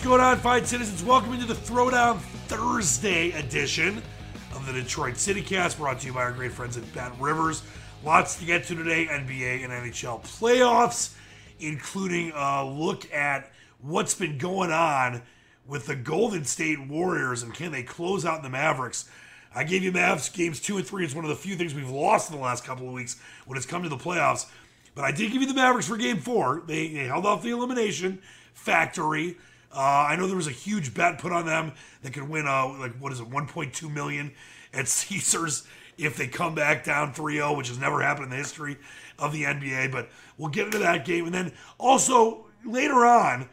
What's going on, fine citizens? Welcome into the Throwdown Thursday edition of the Detroit City Cast, brought to you by our great friends at Bet Rivers. Lots to get to today NBA and NHL playoffs, including a look at what's been going on with the Golden State Warriors and can they close out the Mavericks. I gave you Mavs games two and three. It's one of the few things we've lost in the last couple of weeks when it's come to the playoffs. But I did give you the Mavericks for game four. They, they held off the elimination factory. Uh, I know there was a huge bet put on them that could win, uh, like, what is it, 1.2 million at Caesars if they come back down 3-0, which has never happened in the history of the NBA. But we'll get into that game. And then also later on,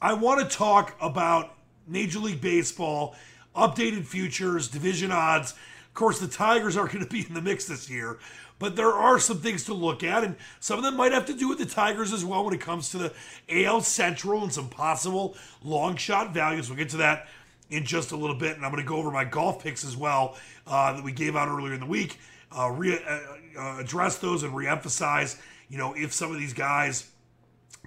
I want to talk about Major League Baseball, updated futures, division odds. Of course, the Tigers are going to be in the mix this year, but there are some things to look at, and some of them might have to do with the Tigers as well when it comes to the AL Central and some possible long shot values. We'll get to that in just a little bit, and I'm going to go over my golf picks as well uh, that we gave out earlier in the week. Uh, re- uh, uh address those and reemphasize, you know, if some of these guys,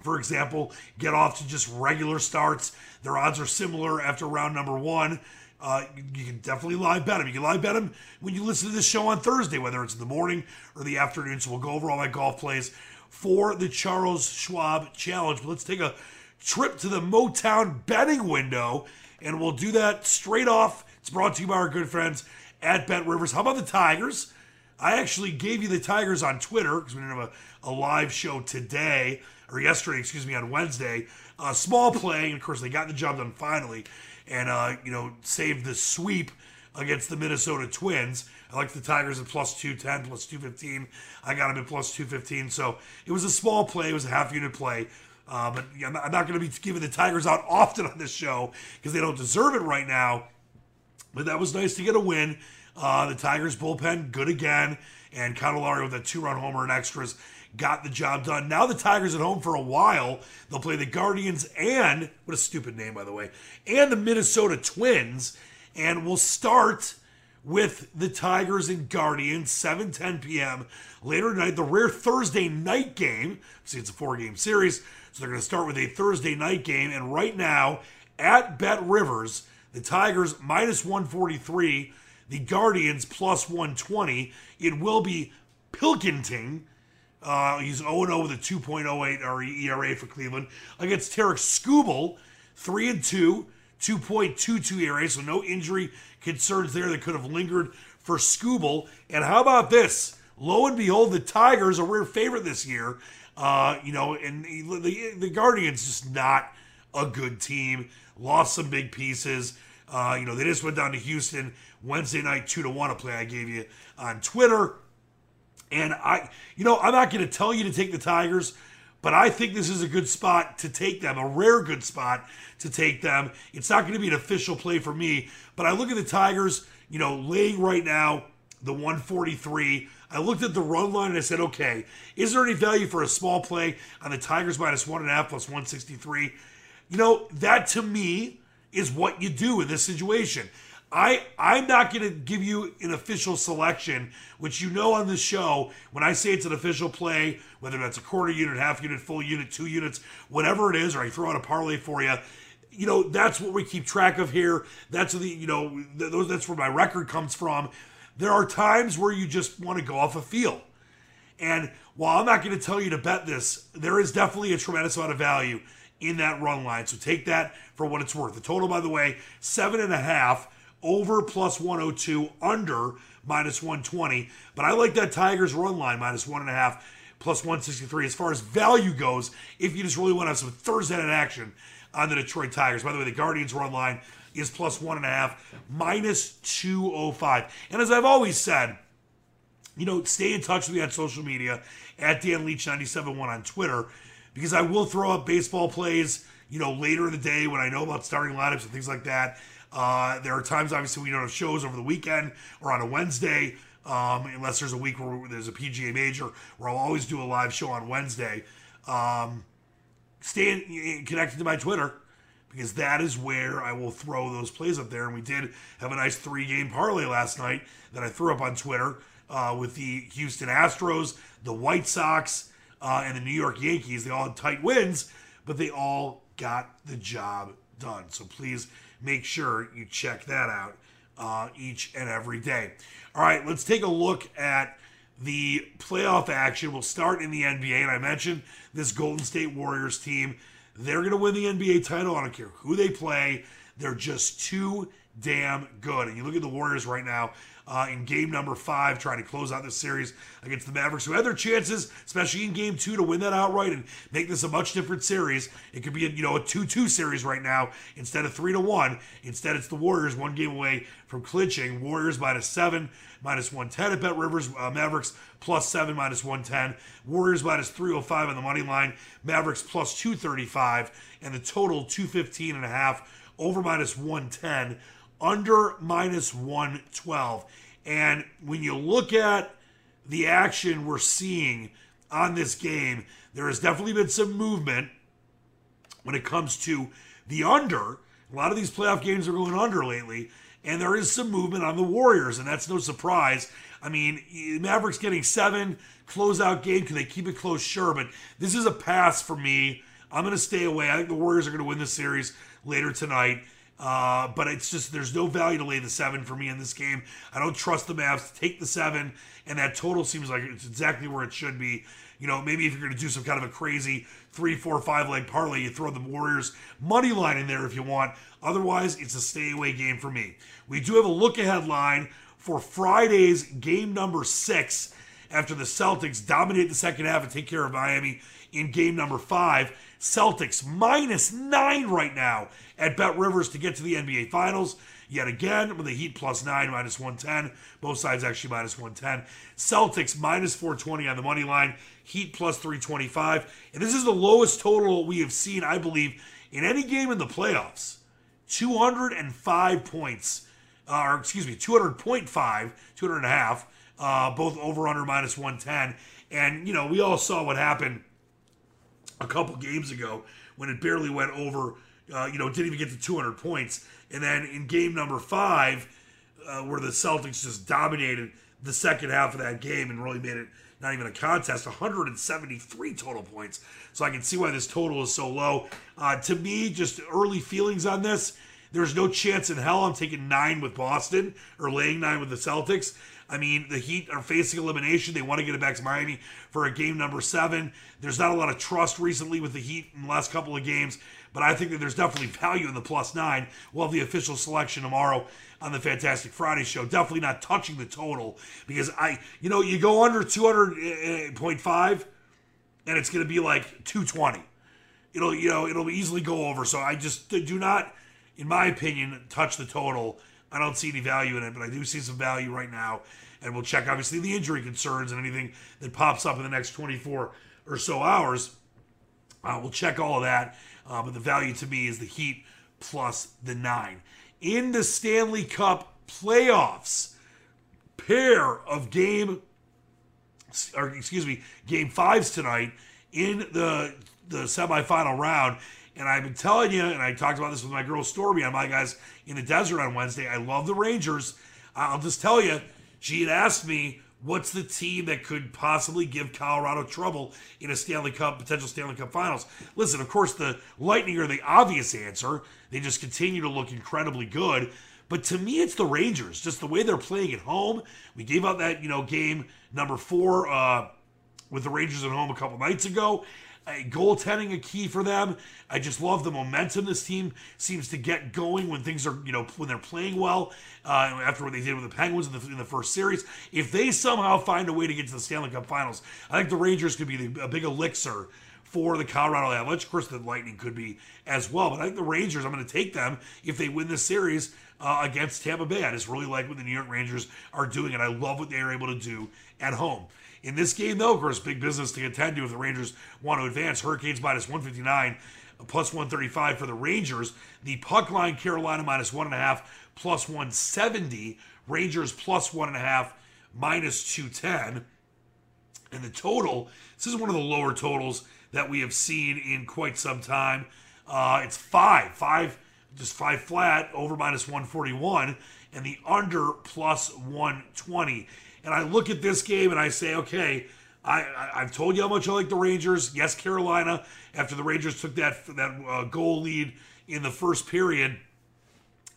for example, get off to just regular starts, their odds are similar after round number one. Uh, you can definitely live bet them. You can live bet them when you listen to this show on Thursday, whether it's in the morning or the afternoon. So we'll go over all my golf plays for the Charles Schwab Challenge. But let's take a trip to the Motown betting window, and we'll do that straight off. It's brought to you by our good friends at Bet Rivers. How about the Tigers? I actually gave you the Tigers on Twitter because we didn't have a, a live show today, or yesterday, excuse me, on Wednesday. A small play, and of course, they got the job done finally and uh, you know saved the sweep against the Minnesota Twins. I like the Tigers at plus 210, plus 215. I got them at plus 215. So it was a small play. It was a half unit play. Uh, but I'm not, not going to be giving the Tigers out often on this show because they don't deserve it right now. But that was nice to get a win. Uh, the Tigers bullpen, good again. And Candelario with a two run homer and extras got the job done. Now the Tigers at home for a while. They'll play the Guardians and, what a stupid name, by the way, and the Minnesota Twins. And we'll start with the Tigers and Guardians, 7 10 p.m. later tonight. The rare Thursday night game. See, it's a four game series. So they're going to start with a Thursday night game. And right now, at Bet Rivers, the Tigers minus 143, the Guardians plus 120. It will be Pilkington uh, he's 0 0 with a 2.08 ERA for Cleveland against Tarik Skubal, 3 and 2, 2.22 ERA, so no injury concerns there that could have lingered for Skubal. And how about this? Lo and behold, the Tigers are real favorite this year. Uh, you know, and the, the Guardians just not a good team. Lost some big pieces. Uh, you know, they just went down to Houston Wednesday night, two to one, a play I gave you on Twitter. And I, you know, I'm not going to tell you to take the Tigers, but I think this is a good spot to take them, a rare good spot to take them. It's not going to be an official play for me, but I look at the Tigers, you know, laying right now the 143. I looked at the run line and I said, okay, is there any value for a small play on the Tigers minus one and a half plus 163? You know, that to me is what you do in this situation. I I'm not going to give you an official selection, which you know on this show when I say it's an official play, whether that's a quarter unit, half unit, full unit, two units, whatever it is, or I throw out a parlay for you. You know that's what we keep track of here. That's the you know those that's where my record comes from. There are times where you just want to go off a feel, and while I'm not going to tell you to bet this, there is definitely a tremendous amount of value in that run line. So take that for what it's worth. The total, by the way, seven and a half over plus 102, under minus 120. But I like that Tigers run line minus one and a half plus 163. As far as value goes, if you just really want to have some Thursday night action on the Detroit Tigers. By the way, the Guardians run line is plus one and a half, minus 205. And as I've always said, you know, stay in touch with me on social media at Dan Leach 971 on Twitter because I will throw up baseball plays, you know, later in the day when I know about starting lineups and things like that. Uh, there are times, obviously, we don't have shows over the weekend or on a Wednesday, um, unless there's a week where there's a PGA major, where I'll always do a live show on Wednesday. Um, stay in, connected to my Twitter because that is where I will throw those plays up there. And we did have a nice three game parlay last night that I threw up on Twitter uh, with the Houston Astros, the White Sox, uh, and the New York Yankees. They all had tight wins, but they all got the job done. So please make sure you check that out uh, each and every day. All right, let's take a look at the playoff action. We'll start in the NBA, and I mentioned this Golden State Warriors team. They're going to win the NBA title. I don't care who they play. They're just too damn good. And you look at the Warriors right now uh, in game number five, trying to close out this series against the Mavericks, who had their chances, especially in game two, to win that outright and make this a much different series. It could be, a, you know, a two-two series right now instead of three to one. Instead, it's the Warriors one game away from clinching. Warriors minus seven, minus 110 at Bet Rivers. Uh, Mavericks plus seven, minus 110. Warriors minus 305 on the money line. Mavericks plus 235, and the total 215 and a half over minus 110 under minus 112. And when you look at the action we're seeing on this game, there has definitely been some movement when it comes to the under. A lot of these playoff games are going under lately, and there is some movement on the Warriors, and that's no surprise. I mean, Mavericks getting seven, closeout game. Can they keep it close? Sure, but this is a pass for me. I'm going to stay away. I think the Warriors are going to win this series later tonight. Uh, but it's just there's no value to lay the seven for me in this game. I don't trust the Mavs to take the seven, and that total seems like it's exactly where it should be. You know, maybe if you're going to do some kind of a crazy three, four, five leg parlay, you throw the Warriors money line in there if you want. Otherwise, it's a stay away game for me. We do have a look ahead line for Friday's game number six after the Celtics dominate the second half and take care of Miami in game number five. Celtics minus nine right now at Bet Rivers to get to the NBA Finals. Yet again, with the Heat plus nine, minus 110. Both sides actually minus 110. Celtics minus 420 on the money line. Heat plus 325. And this is the lowest total we have seen, I believe, in any game in the playoffs. 205 points. Uh, or excuse me, 200.5, 200 and a half, uh, both over under minus 110. And, you know, we all saw what happened a couple games ago when it barely went over, uh, you know, didn't even get to 200 points. And then in game number five, uh, where the Celtics just dominated the second half of that game and really made it not even a contest, 173 total points. So I can see why this total is so low. Uh, to me, just early feelings on this. There's no chance in hell I'm taking nine with Boston or laying nine with the Celtics. I mean, the Heat are facing elimination. They want to get it back to Miami for a game number seven. There's not a lot of trust recently with the Heat in the last couple of games. But I think that there's definitely value in the plus nine. We'll have the official selection tomorrow on the Fantastic Friday show. Definitely not touching the total because I, you know, you go under 200.5 and it's going to be like 220. It'll, you know, it'll easily go over. So I just do not, in my opinion, touch the total. I don't see any value in it, but I do see some value right now. And we'll check, obviously, the injury concerns and anything that pops up in the next 24 or so hours. Uh, we'll check all of that. Uh, but the value to me is the Heat plus the nine. In the Stanley Cup playoffs, pair of game, or excuse me, game fives tonight in the the semifinal round. And I've been telling you, and I talked about this with my girl Stormy on my guys in the desert on Wednesday. I love the Rangers. I'll just tell you, she had asked me what's the team that could possibly give Colorado trouble in a Stanley Cup, potential Stanley Cup finals? Listen, of course, the Lightning are the obvious answer. They just continue to look incredibly good. But to me, it's the Rangers, just the way they're playing at home. We gave out that, you know, game number four uh, with the Rangers at home a couple nights ago. Uh, goaltending a key for them. I just love the momentum this team seems to get going when things are, you know, when they're playing well. Uh, after what they did with the Penguins in the, in the first series, if they somehow find a way to get to the Stanley Cup Finals, I think the Rangers could be the, a big elixir for the Colorado Avalanche. Of course, the Lightning could be as well, but I think the Rangers. I'm going to take them if they win this series uh, against Tampa Bay. I just really like what the New York Rangers are doing, and I love what they are able to do at home. In this game, though, of course, big business to contend to if the Rangers want to advance. Hurricanes minus 159, plus 135 for the Rangers. The puck line, Carolina minus one and a half, plus 170. Rangers plus one and a half, minus 210. And the total, this is one of the lower totals that we have seen in quite some time. Uh, it's five, five, just five flat, over minus 141, and the under plus 120. And I look at this game and I say, okay, I, I have told you how much I like the Rangers. Yes, Carolina. After the Rangers took that that uh, goal lead in the first period,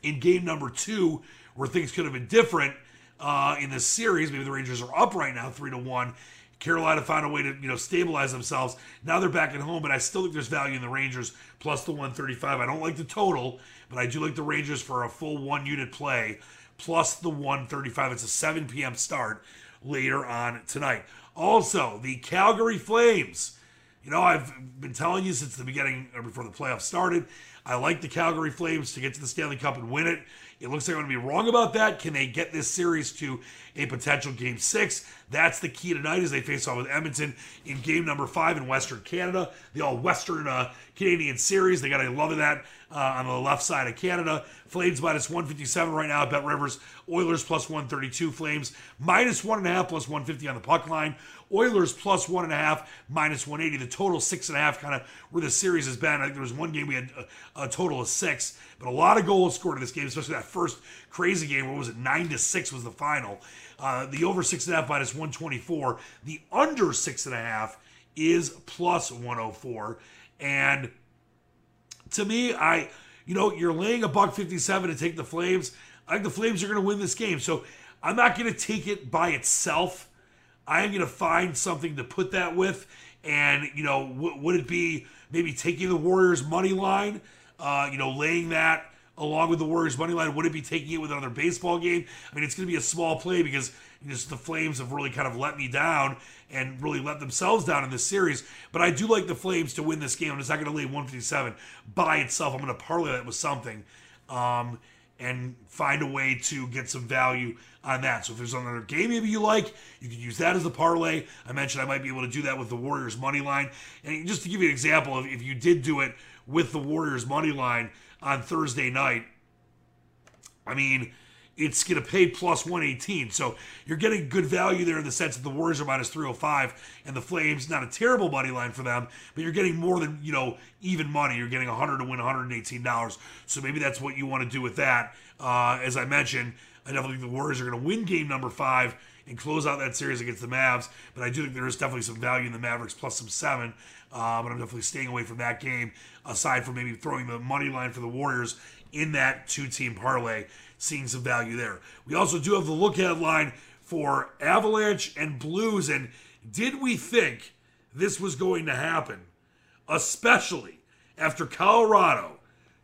in game number two, where things could have been different uh, in this series. Maybe the Rangers are up right now, three to one. Carolina found a way to you know stabilize themselves. Now they're back at home, but I still think there's value in the Rangers plus the 135. I don't like the total, but I do like the Rangers for a full one unit play plus the 135. It's a 7 p.m. start later on tonight. Also, the Calgary Flames. You know, I've been telling you since the beginning, or before the playoffs started, I like the Calgary Flames to get to the Stanley Cup and win it. It looks like I'm going to be wrong about that. Can they get this series to a potential game six? That's the key tonight as they face off with Edmonton in game number five in Western Canada, the all Western uh, Canadian series. They got a love of that uh, on the left side of Canada. Flames minus 157 right now. Bet Rivers. Oilers plus 132. Flames minus one and a half plus 150 on the puck line. Oilers plus one and a half minus 180. The total six and a half, kind of where the series has been. I think there was one game we had a, a, total of six, but a lot of goals scored in this game, especially that first crazy game. What was it? Nine to six was the final. Uh, the over six and a half minus 124. The under six and a half is plus 104. And to me, I, you know, you're laying a buck 57 to take the Flames. I think the Flames are going to win this game. So I'm not going to take it by itself. I am going to find something to put that with. And, you know, w- would it be maybe taking the Warriors money line, uh, you know, laying that along with the Warriors money line? Would it be taking it with another baseball game? I mean, it's going to be a small play because just the Flames have really kind of let me down and really let themselves down in this series. But I do like the Flames to win this game. I'm just not going to lay 157 by itself. I'm going to parlay that with something um, and find a way to get some value on that. So if there's another game maybe you like, you can use that as the parlay. I mentioned I might be able to do that with the Warriors money line. And just to give you an example of if you did do it with the Warriors money line on Thursday night, I mean, it's going to pay plus 118. So you're getting good value there in the sense that the Warriors are minus 305 and the Flames, not a terrible money line for them, but you're getting more than, you know, even money. You're getting 100 to win $118. So maybe that's what you want to do with that. Uh, as I mentioned, I definitely think the Warriors are going to win game number five and close out that series against the Mavs. But I do think there is definitely some value in the Mavericks plus some seven. Uh, but I'm definitely staying away from that game, aside from maybe throwing the money line for the Warriors in that two team parlay seeing some value there. We also do have the look ahead line for Avalanche and Blues. And did we think this was going to happen? Especially after Colorado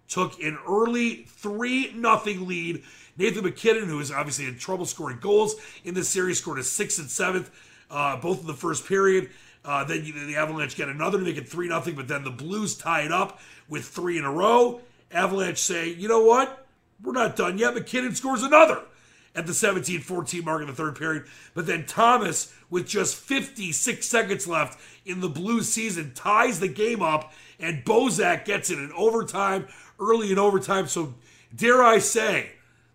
took an early 3 0 lead. Nathan MacKinnon, who is obviously in trouble scoring goals in this series, scored a sixth and seventh, uh, both in the first period. Uh, then the Avalanche get another to make it 3 0, but then the Blues tie it up with three in a row. Avalanche say, you know what? We're not done yet. MacKinnon scores another at the 17 14 mark in the third period. But then Thomas, with just 56 seconds left in the Blues season, ties the game up, and Bozak gets it in overtime, early in overtime. So, dare I say,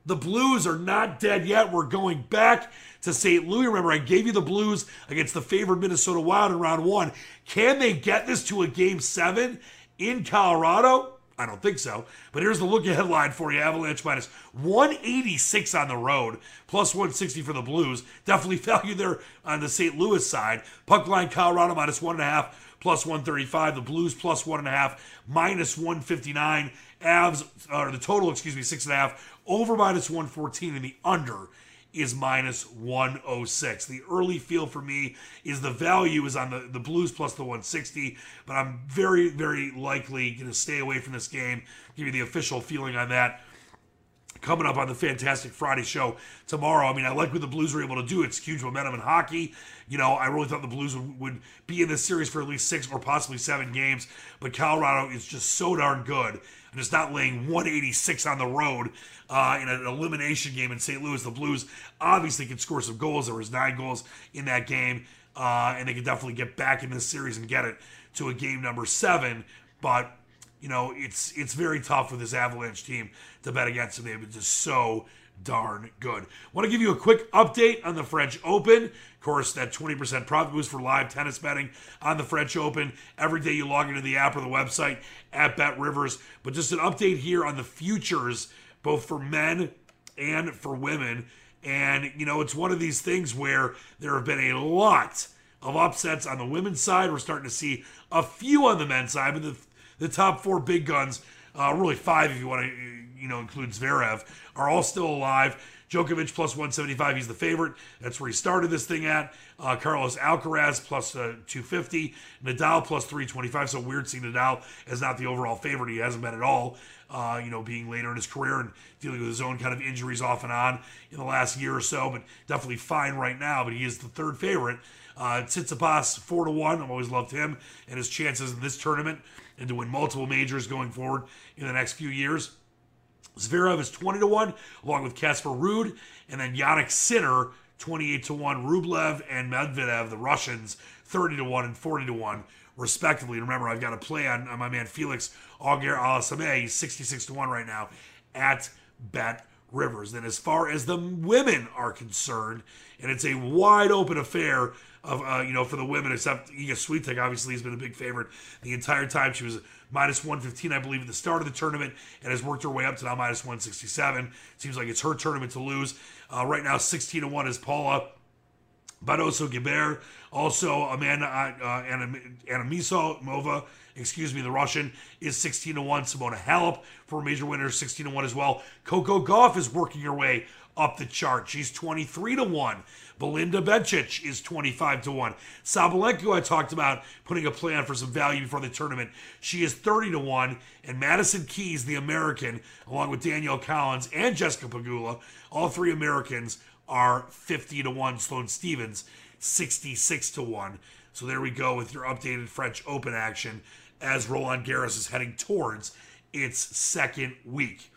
the Blues are not dead yet. We're going back to St. Louis. Remember, I gave you the Blues against the favored Minnesota Wild in round one. Can they get this to a game seven in Colorado? I don't think so. But here's the look ahead line for you Avalanche minus 186 on the road, plus 160 for the Blues. Definitely value there on the St. Louis side. Puck line Colorado minus 1.5, plus 135. The Blues plus 1.5, minus 159. Avs, or the total, excuse me, 6.5, over minus 114, and the under is minus 106. The early feel for me is the value is on the, the Blues plus the 160, but I'm very, very likely going to stay away from this game. Give you the official feeling on that coming up on the Fantastic Friday show tomorrow. I mean, I like what the Blues were able to do. It's huge momentum in hockey. You know, I really thought the Blues would, would, be in this series for at least six or possibly seven games, but Colorado is just so darn good. And it's not laying 186 on the road uh, in an elimination game in St. Louis. The Blues obviously can score some goals. There was nine goals in that game, uh, and they can definitely get back in this series and get it to a game number seven. But you know, it's it's very tough with this Avalanche team to bet against them. They've been just so darn good. Want to give you a quick update on the French Open. Of course, that 20% profit boost for live tennis betting on the French Open. Every day you log into the app or the website at Bet Rivers. But just an update here on the futures both for men and for women. And, you know, it's one of these things where there have been a lot of upsets on the women's side. We're starting to see a few on the men's side, but the, the top four big guns, uh, really five if you want to, you know, include Zverev, are all still alive. Djokovic plus 175, he's the favorite. That's where he started this thing at. Uh, Carlos Alcaraz plus uh, 250. Nadal plus 325. So weird seeing Nadal as not the overall favorite. He hasn't been at all uh, you know, being later in his career and dealing with his own kind of injuries off and on in the last year or so, but definitely fine right now. But he is the third favorite. Uh, Tsitsipas, 4 to 1. I've always loved him and his chances in this tournament and to win multiple majors going forward in the next few years. Zverev is 20 to 1, along with Casper Ruud, and then Jannik Sinner, 28 to 1. Rublev and Medvedev, the Russians, 30 to 1 and 40 to 1 respectively. And remember, I've got a play on, on my man Felix Auger Aliassime. He's 66 to 1 right now at Bet Rivers. Then, as far as the women are concerned, and it's a wide open affair of uh, you know for the women, except Iga Swiatek obviously has been a big favorite the entire time. She was minus 115, I believe, at the start of the tournament, and has worked her way up to now minus 167. Seems like it's her tournament to lose. Uh, right now, 16 to one is Paula Badosa Gibert, also Amanda uh, uh Mova, excuse me, the Russian is 16 to 1. Simona Halep for a major winner, 16 to 1 as well. Coco Gauff is working her way up the chart. She's 23 to 1. Belinda Bencic is 25 to 1. Sabalenka, I talked about putting a plan for some value before the tournament. She is 30 to 1. And Madison Keys, the American, along with Danielle Collins and Jessica Pegula, all three Americans are 50 to 1. Sloane Stevens, 66 to 1. So there we go with your updated French Open action as Roland Garros is heading towards its second week.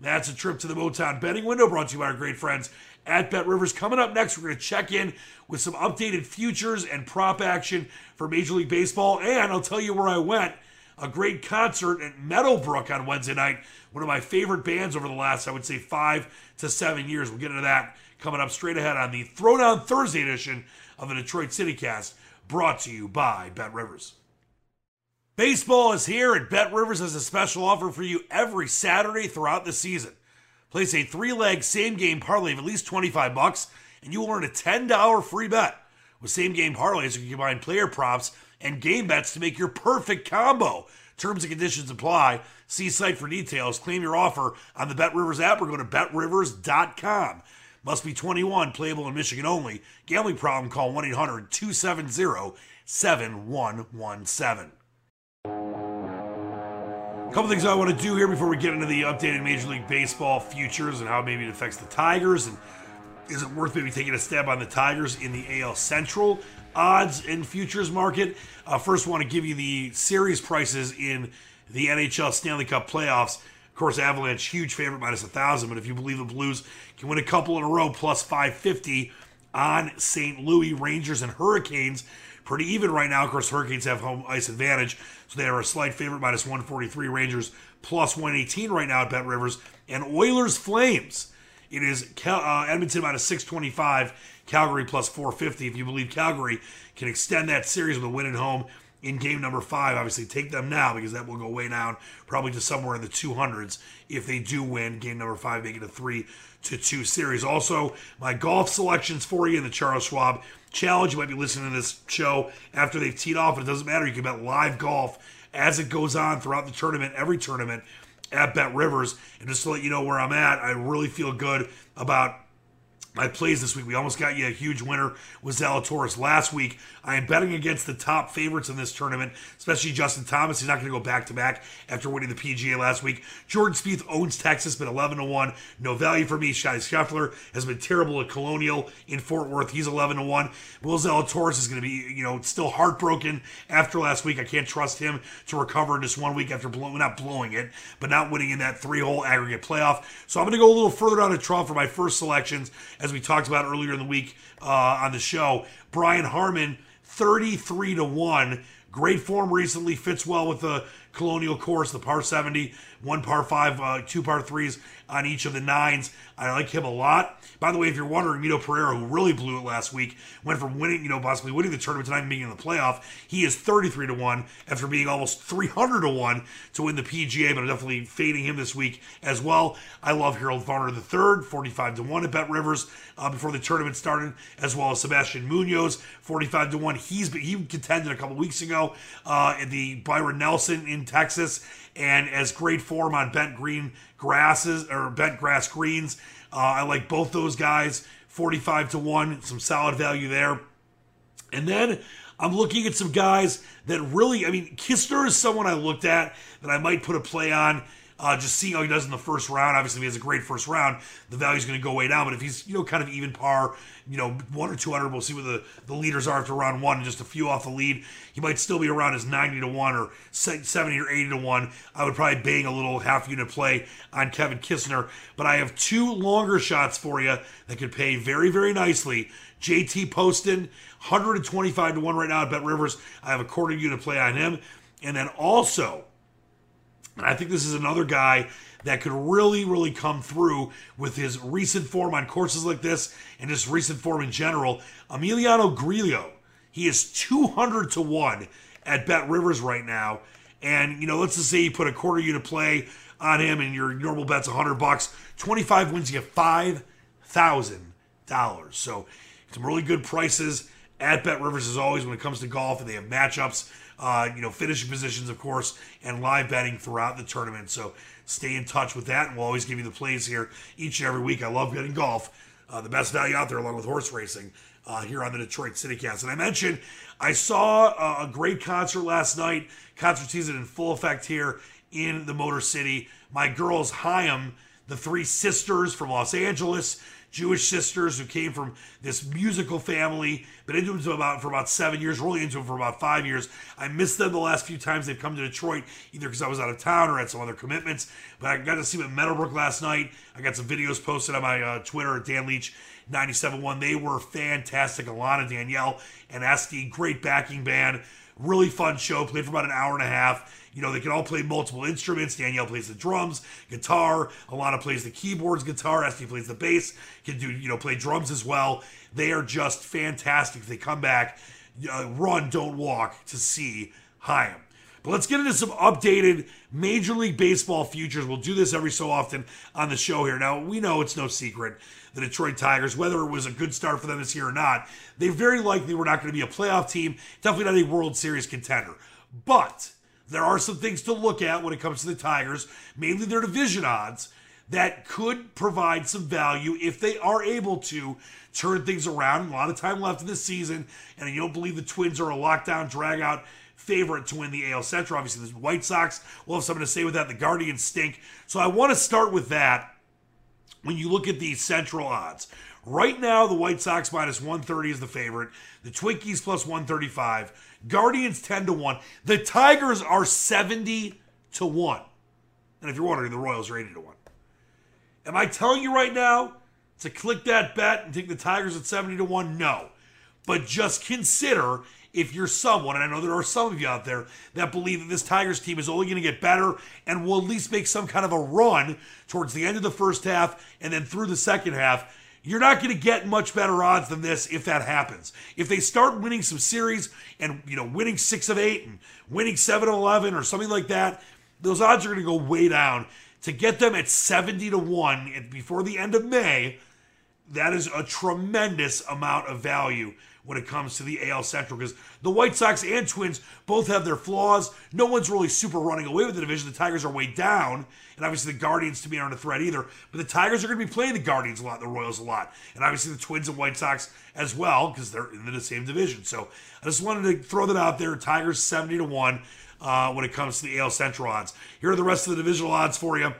That's a trip to the Motown betting window brought to you by our great friends at Bet Rivers. Coming up next, we're going to check in with some updated futures and prop action for Major League Baseball. And I'll tell you where I went. A great concert at Meadowbrook on Wednesday night. One of my favorite bands over the last, I would say, five to seven years. We'll get into that coming up straight ahead on the Throwdown Thursday edition of the Detroit City Cast, brought to you by Bet Rivers. Baseball is here, and Bet Rivers has a special offer for you every Saturday throughout the season. Place a three-leg same-game parlay of at least 25 bucks, and you will earn a $10 free bet. With same-game parlays, you can combine player props and game bets to make your perfect combo. Terms and conditions apply. See site for details. Claim your offer on the Bet Rivers app or go to betrivers.com. Must be 21, playable in Michigan only. Gambling problem, call 1 800 270 7117. A couple things I want to do here before we get into the updated Major League Baseball futures and how maybe it affects the Tigers and is it worth maybe taking a stab on the Tigers in the AL Central odds and futures market? Uh, first, want to give you the series prices in the NHL Stanley Cup playoffs. Of course, Avalanche huge favorite minus a thousand, but if you believe the Blues can win a couple in a row, plus five fifty on St. Louis Rangers and Hurricanes. Pretty even right now. Of course, Hurricanes have home ice advantage, so they are a slight favorite, minus 143. Rangers plus 118 right now at Bet Rivers. And Oilers Flames. It is uh, Edmonton minus 625, Calgary plus 450. If you believe Calgary can extend that series with a win at home in game number five, obviously take them now because that will go way down, probably to somewhere in the 200s if they do win game number five, make it a three to two series. Also, my golf selections for you in the Charles Schwab Challenge. You might be listening to this show after they've teed off, it doesn't matter. You can bet live golf as it goes on throughout the tournament, every tournament at Bet Rivers. And just to let you know where I'm at, I really feel good about my plays this week. We almost got you a huge winner with Zalatoris last week. I am betting against the top favorites in this tournament, especially Justin Thomas. He's not going to go back to back after winning the PGA last week. Jordan Spieth owns Texas, been 11 to 1. No value for me. Shai Scheffler has been terrible at Colonial in Fort Worth. He's 11 to 1. Will Zalatoris is going to be, you know, still heartbroken after last week. I can't trust him to recover just one week after blowing, not blowing it, but not winning in that three hole aggregate playoff. So I'm going to go a little further down the trough for my first selections as we talked about earlier in the week uh, on the show. Brian Harman, 33 to 1. Great form recently, fits well with the Colonial course, the par 70, one par five, uh, two par threes on each of the nines. I like him a lot. By the way, if you're wondering, Mito Pereira, who really blew it last week, went from winning, you know, possibly winning the tournament to not even being in the playoff. He is 33 to 1 after being almost 300 to 1 to win the PGA, but I'm definitely fading him this week as well. I love Harold Varner III, 45 to 1 at Bet Rivers uh, before the tournament started, as well as Sebastian Munoz, 45 to 1. He's he contended a couple weeks ago uh, at the Byron Nelson in Texas and as great form on bent green grasses or bent grass greens. Uh, I like both those guys, 45 to 1, some solid value there. And then I'm looking at some guys that really, I mean, Kisner is someone I looked at that I might put a play on uh, just seeing how he does in the first round. Obviously, if he has a great first round, the value is going to go way down. But if he's you know kind of even par, you know one or two hundred, we'll see what the, the leaders are after round one, and just a few off the lead, he might still be around as ninety to one or seventy or eighty to one. I would probably bang a little half unit play on Kevin Kisner. But I have two longer shots for you that could pay very very nicely. JT Poston, 125 to 1 right now at Bet Rivers. I have a quarter unit play on him. And then also, and I think this is another guy that could really, really come through with his recent form on courses like this and just recent form in general. Emiliano Grillo, he is 200 to 1 at Bet Rivers right now. And, you know, let's just say you put a quarter unit play on him and your normal bet's 100 bucks. 25 wins you get $5,000. So some really good prices at Bet Rivers as always when it comes to golf, and they have matchups uh, you know, finishing positions, of course, and live betting throughout the tournament. So stay in touch with that, and we'll always give you the plays here each and every week. I love betting golf, uh, the best value out there, along with horse racing. Uh, here on the Detroit CityCast. And I mentioned I saw a, a great concert last night. Concert season in full effect here in the Motor City. My girls, Haim, the three sisters from Los Angeles, Jewish sisters who came from this musical family. Been into them about for about seven years, really into them for about five years. I missed them the last few times they've come to Detroit, either because I was out of town or had some other commitments. But I got to see them at Meadowbrook last night. I got some videos posted on my uh, Twitter at Dan Leach. 97.1. They were fantastic. Alana, Danielle, and Este, great backing band. Really fun show. Played for about an hour and a half. You know, they can all play multiple instruments. Danielle plays the drums, guitar. Alana plays the keyboards, guitar. Este plays the bass. Can do, you know, play drums as well. They are just fantastic. They come back, uh, run, don't walk to see Haim. But let's get into some updated Major League Baseball futures. We'll do this every so often on the show here. Now, we know it's no secret the Detroit Tigers, whether it was a good start for them this year or not, they very likely were not going to be a playoff team, definitely not a World Series contender. But there are some things to look at when it comes to the Tigers, mainly their division odds, that could provide some value if they are able to turn things around. A lot of time left in the season, and you don't believe the Twins are a lockdown, drag out favorite to win the AL Central. Obviously, the White Sox will have something to say with that. The Guardians stink. So I want to start with that when you look at the Central odds. Right now, the White Sox minus 130 is the favorite. The Twinkies plus 135. Guardians 10 to 1. The Tigers are 70 to 1. And if you're wondering, the Royals are 80 to 1. Am I telling you right now to click that bet and take the Tigers at 70 to 1? No. But just consider if you're someone, and I know there are some of you out there that believe that this Tigers team is only going to get better and will at least make some kind of a run towards the end of the first half and then through the second half. You're not going to get much better odds than this if that happens. If they start winning some series and you know winning six of eight and winning seven of eleven or something like that, those odds are going to go way down. To get them at 70 to 1 before the end of May, that is a tremendous amount of value when it comes to the AL Central because the White Sox and Twins both have their flaws. No one's really super running away with the division. The Tigers are way down, and obviously the Guardians to me aren't a threat either. But the Tigers are going to be playing the Guardians a lot, the Royals a lot, and obviously the Twins and White Sox as well because they're in the same division. So I just wanted to throw that out there. Tigers seventy to one uh, when it comes to the AL Central odds. Here are the rest of the divisional odds for you.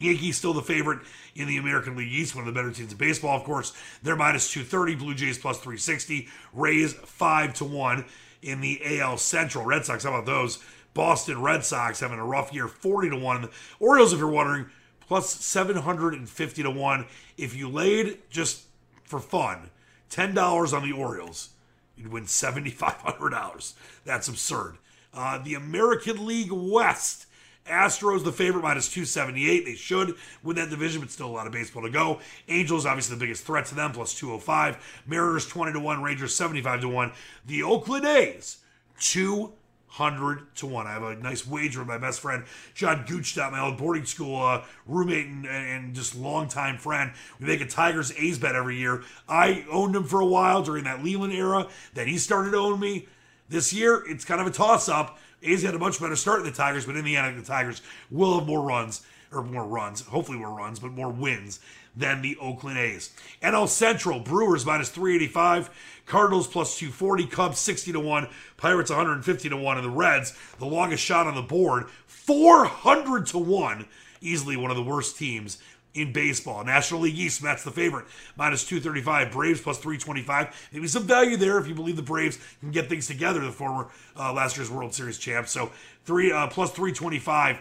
Yankees still the favorite in the American League East, one of the better teams in baseball, of course. They're minus 230, Blue Jays plus 360, Rays 5 to 1 in the AL Central. Red Sox, how about those? Boston Red Sox having a rough year, 40 to 1. The Orioles, if you're wondering, plus 750 to 1. If you laid just for fun $10 on the Orioles, you'd win $7,500. That's absurd. Uh, the American League West. Astros, the favorite, minus 278. They should win that division, but still a lot of baseball to go. Angels, obviously the biggest threat to them, plus 205. Mariners, 20 to 1. Rangers, 75 to 1. The Oakland A's, 200 to 1. I have a nice wager with my best friend, John Goochstott, my old boarding school uh, roommate and, and just longtime friend. We make a Tigers A's bet every year. I owned him for a while during that Leyland era. Then he started to own me. This year, it's kind of a toss up. A's had a much better start than the Tigers, but in the end, the Tigers will have more runs, or more runs, hopefully more runs, but more wins than the Oakland A's. NL Central, Brewers minus 385, Cardinals plus 240, Cubs 60 to 1, Pirates 150 to 1, and the Reds, the longest shot on the board, 400 to 1, easily one of the worst teams in baseball. National League East, Mets the favorite, minus 235. Braves plus 325. Maybe some value there if you believe the Braves can get things together, the former uh, last year's World Series champs. So three uh, plus 325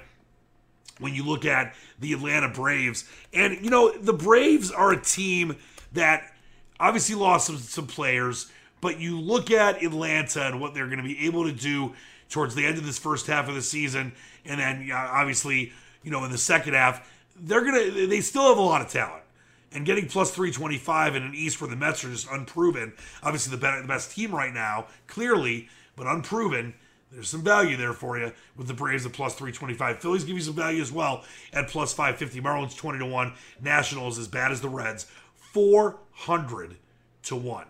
when you look at the Atlanta Braves. And, you know, the Braves are a team that obviously lost some, some players, but you look at Atlanta and what they're going to be able to do towards the end of this first half of the season, and then obviously, you know, in the second half they're gonna they still have a lot of talent. And getting plus 325 in an East where the Mets are just unproven, obviously the, better, the best team right now, clearly, but unproven. There's some value there for you with the Braves at plus 325. Phillies give you some value as well at plus 550. Marlins 20 to 1. Nationals as bad as the Reds, 400 to 1.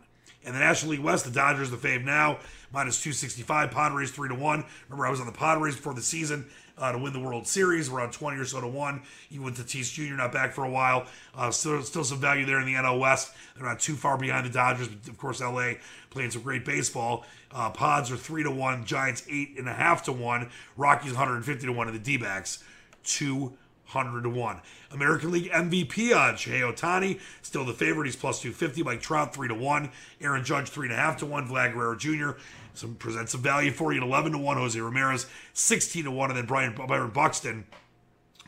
And the National League West, the Dodgers, the fave now, minus 265. Padres 3 to 1. Remember, I was on the Padres before the season uh, to win the World Series, around 20 or so to 1. Even with Tatis Jr. not back for a while. Uh, still, still some value there in the NL West. They're not too far behind the Dodgers, but of course, LA playing some great baseball. Uh, Pods are 3 to 1. Giants 8.5 to 1. Rockies 150 to 1. And the D backs 2 100 to 1. American League MVP odds. Shohei Ohtani, still the favorite. He's plus 250. Mike Trout, 3 to 1. Aaron Judge, 3.5 to 1. Vlad Guerrero Jr., some presents some value for you at 11 to 1. Jose Ramirez, 16 to 1. And then Brian Byron Buxton,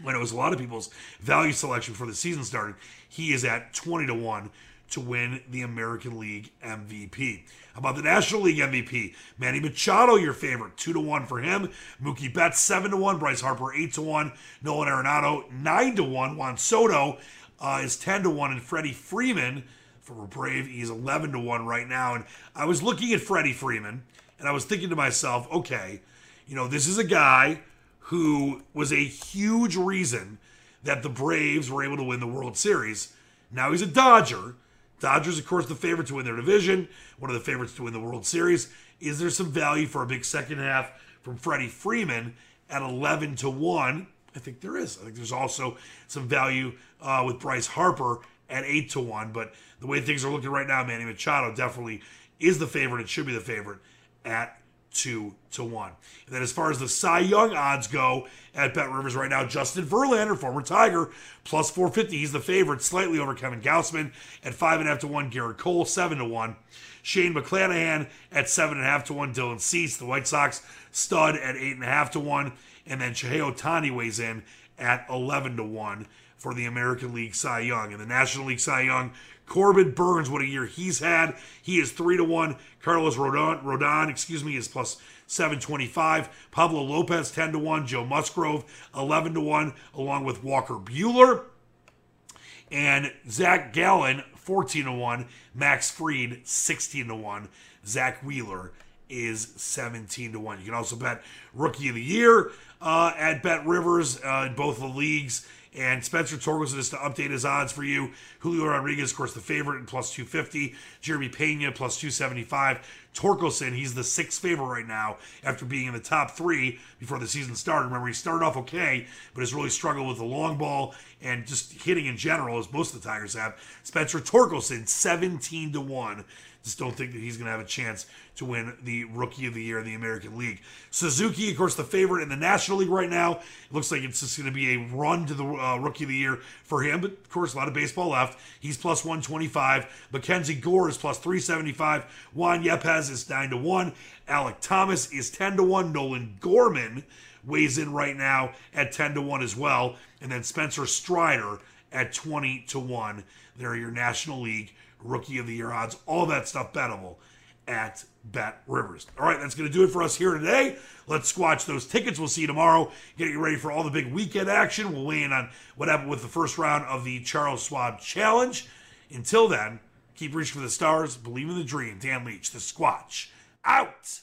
when it was a lot of people's value selection for the season started, he is at 20 to 1 to win the American League MVP. How about the National League MVP? Manny Machado, your favorite, two to one for him. Mookie Betts, seven to one. Bryce Harper, eight to one. Nolan Arenado, nine to one. Juan Soto uh, is ten to one, and Freddie Freeman for Brave, he's eleven to one right now. And I was looking at Freddie Freeman, and I was thinking to myself, okay, you know, this is a guy who was a huge reason that the Braves were able to win the World Series. Now he's a Dodger. Dodgers, of course, the favorite to win their division, one of the favorites to win the World Series. Is there some value for a big second half from Freddie Freeman at 11 to 1? I think there is. I think there's also some value uh, with Bryce Harper at 8 to 1. But the way things are looking right now, Manny Machado definitely is the favorite. It should be the favorite at two to one. And then as far as the Cy Young odds go at Bet Rivers right now, Justin Verlander, former Tiger, plus 450. He's the favorite, slightly over Kevin Gausman at five and a half to one. Gerrit Cole seven to one. Shane McClanahan at seven and a half to one. Dylan Cease, the White Sox stud at eight and a half to one. And then Shohei Ohtani weighs in at 11 to 1 for the American League Cy Young. And the National League Cy Young, Corbin Burnes, what a year he's had. He is 3 to 1. Carlos Rodon, Rodon excuse me, is plus 725. Pablo Lopez 10 to 1. Joe Musgrove 11 to 1, along with Walker Buehler. And Zac Gallen 14 to 1. Max Fried 16 to 1. Zack Wheeler is 17 to 1. You can also bet Rookie of the Year uh, at Bet Rivers uh, in both the leagues. And Spencer Torkelson is to update his odds for you. Julio Rodriguez, of course, the favorite in plus 250. Jeremy Pena plus 275. Torkelson, he's the sixth favorite right now after being in the top three before the season started. Remember, he started off okay, but has really struggled with the long ball and just hitting in general, as most of the Tigers have. Spencer Torkelson, 17 to 1 just don't think that he's going to have a chance to win the Rookie of the Year in the American League. Suzuki, of course, the favorite in the National League right now. It looks like it's just going to be a run to the uh, Rookie of the Year for him, but of course, a lot of baseball left. He's plus 125. Mackenzie Gore is plus 375. Juan Yepez is 9 to 1. Alek Thomas is 10 to 1. Nolan Gorman weighs in right now at 10 to 1 as well. And then Spencer Strider at 20 to 1. There are your National League Rookie of the Year odds, all that stuff bettable at Bet Rivers. All right, that's going to do it for us here today. Let's squatch those tickets. We'll see you tomorrow. Get you ready for all the big weekend action. We'll weigh in on what happened with the first round of the Charles Schwab Challenge. Until then, keep reaching for the stars, believe in the dream. Dan Leach, the Squatch, out.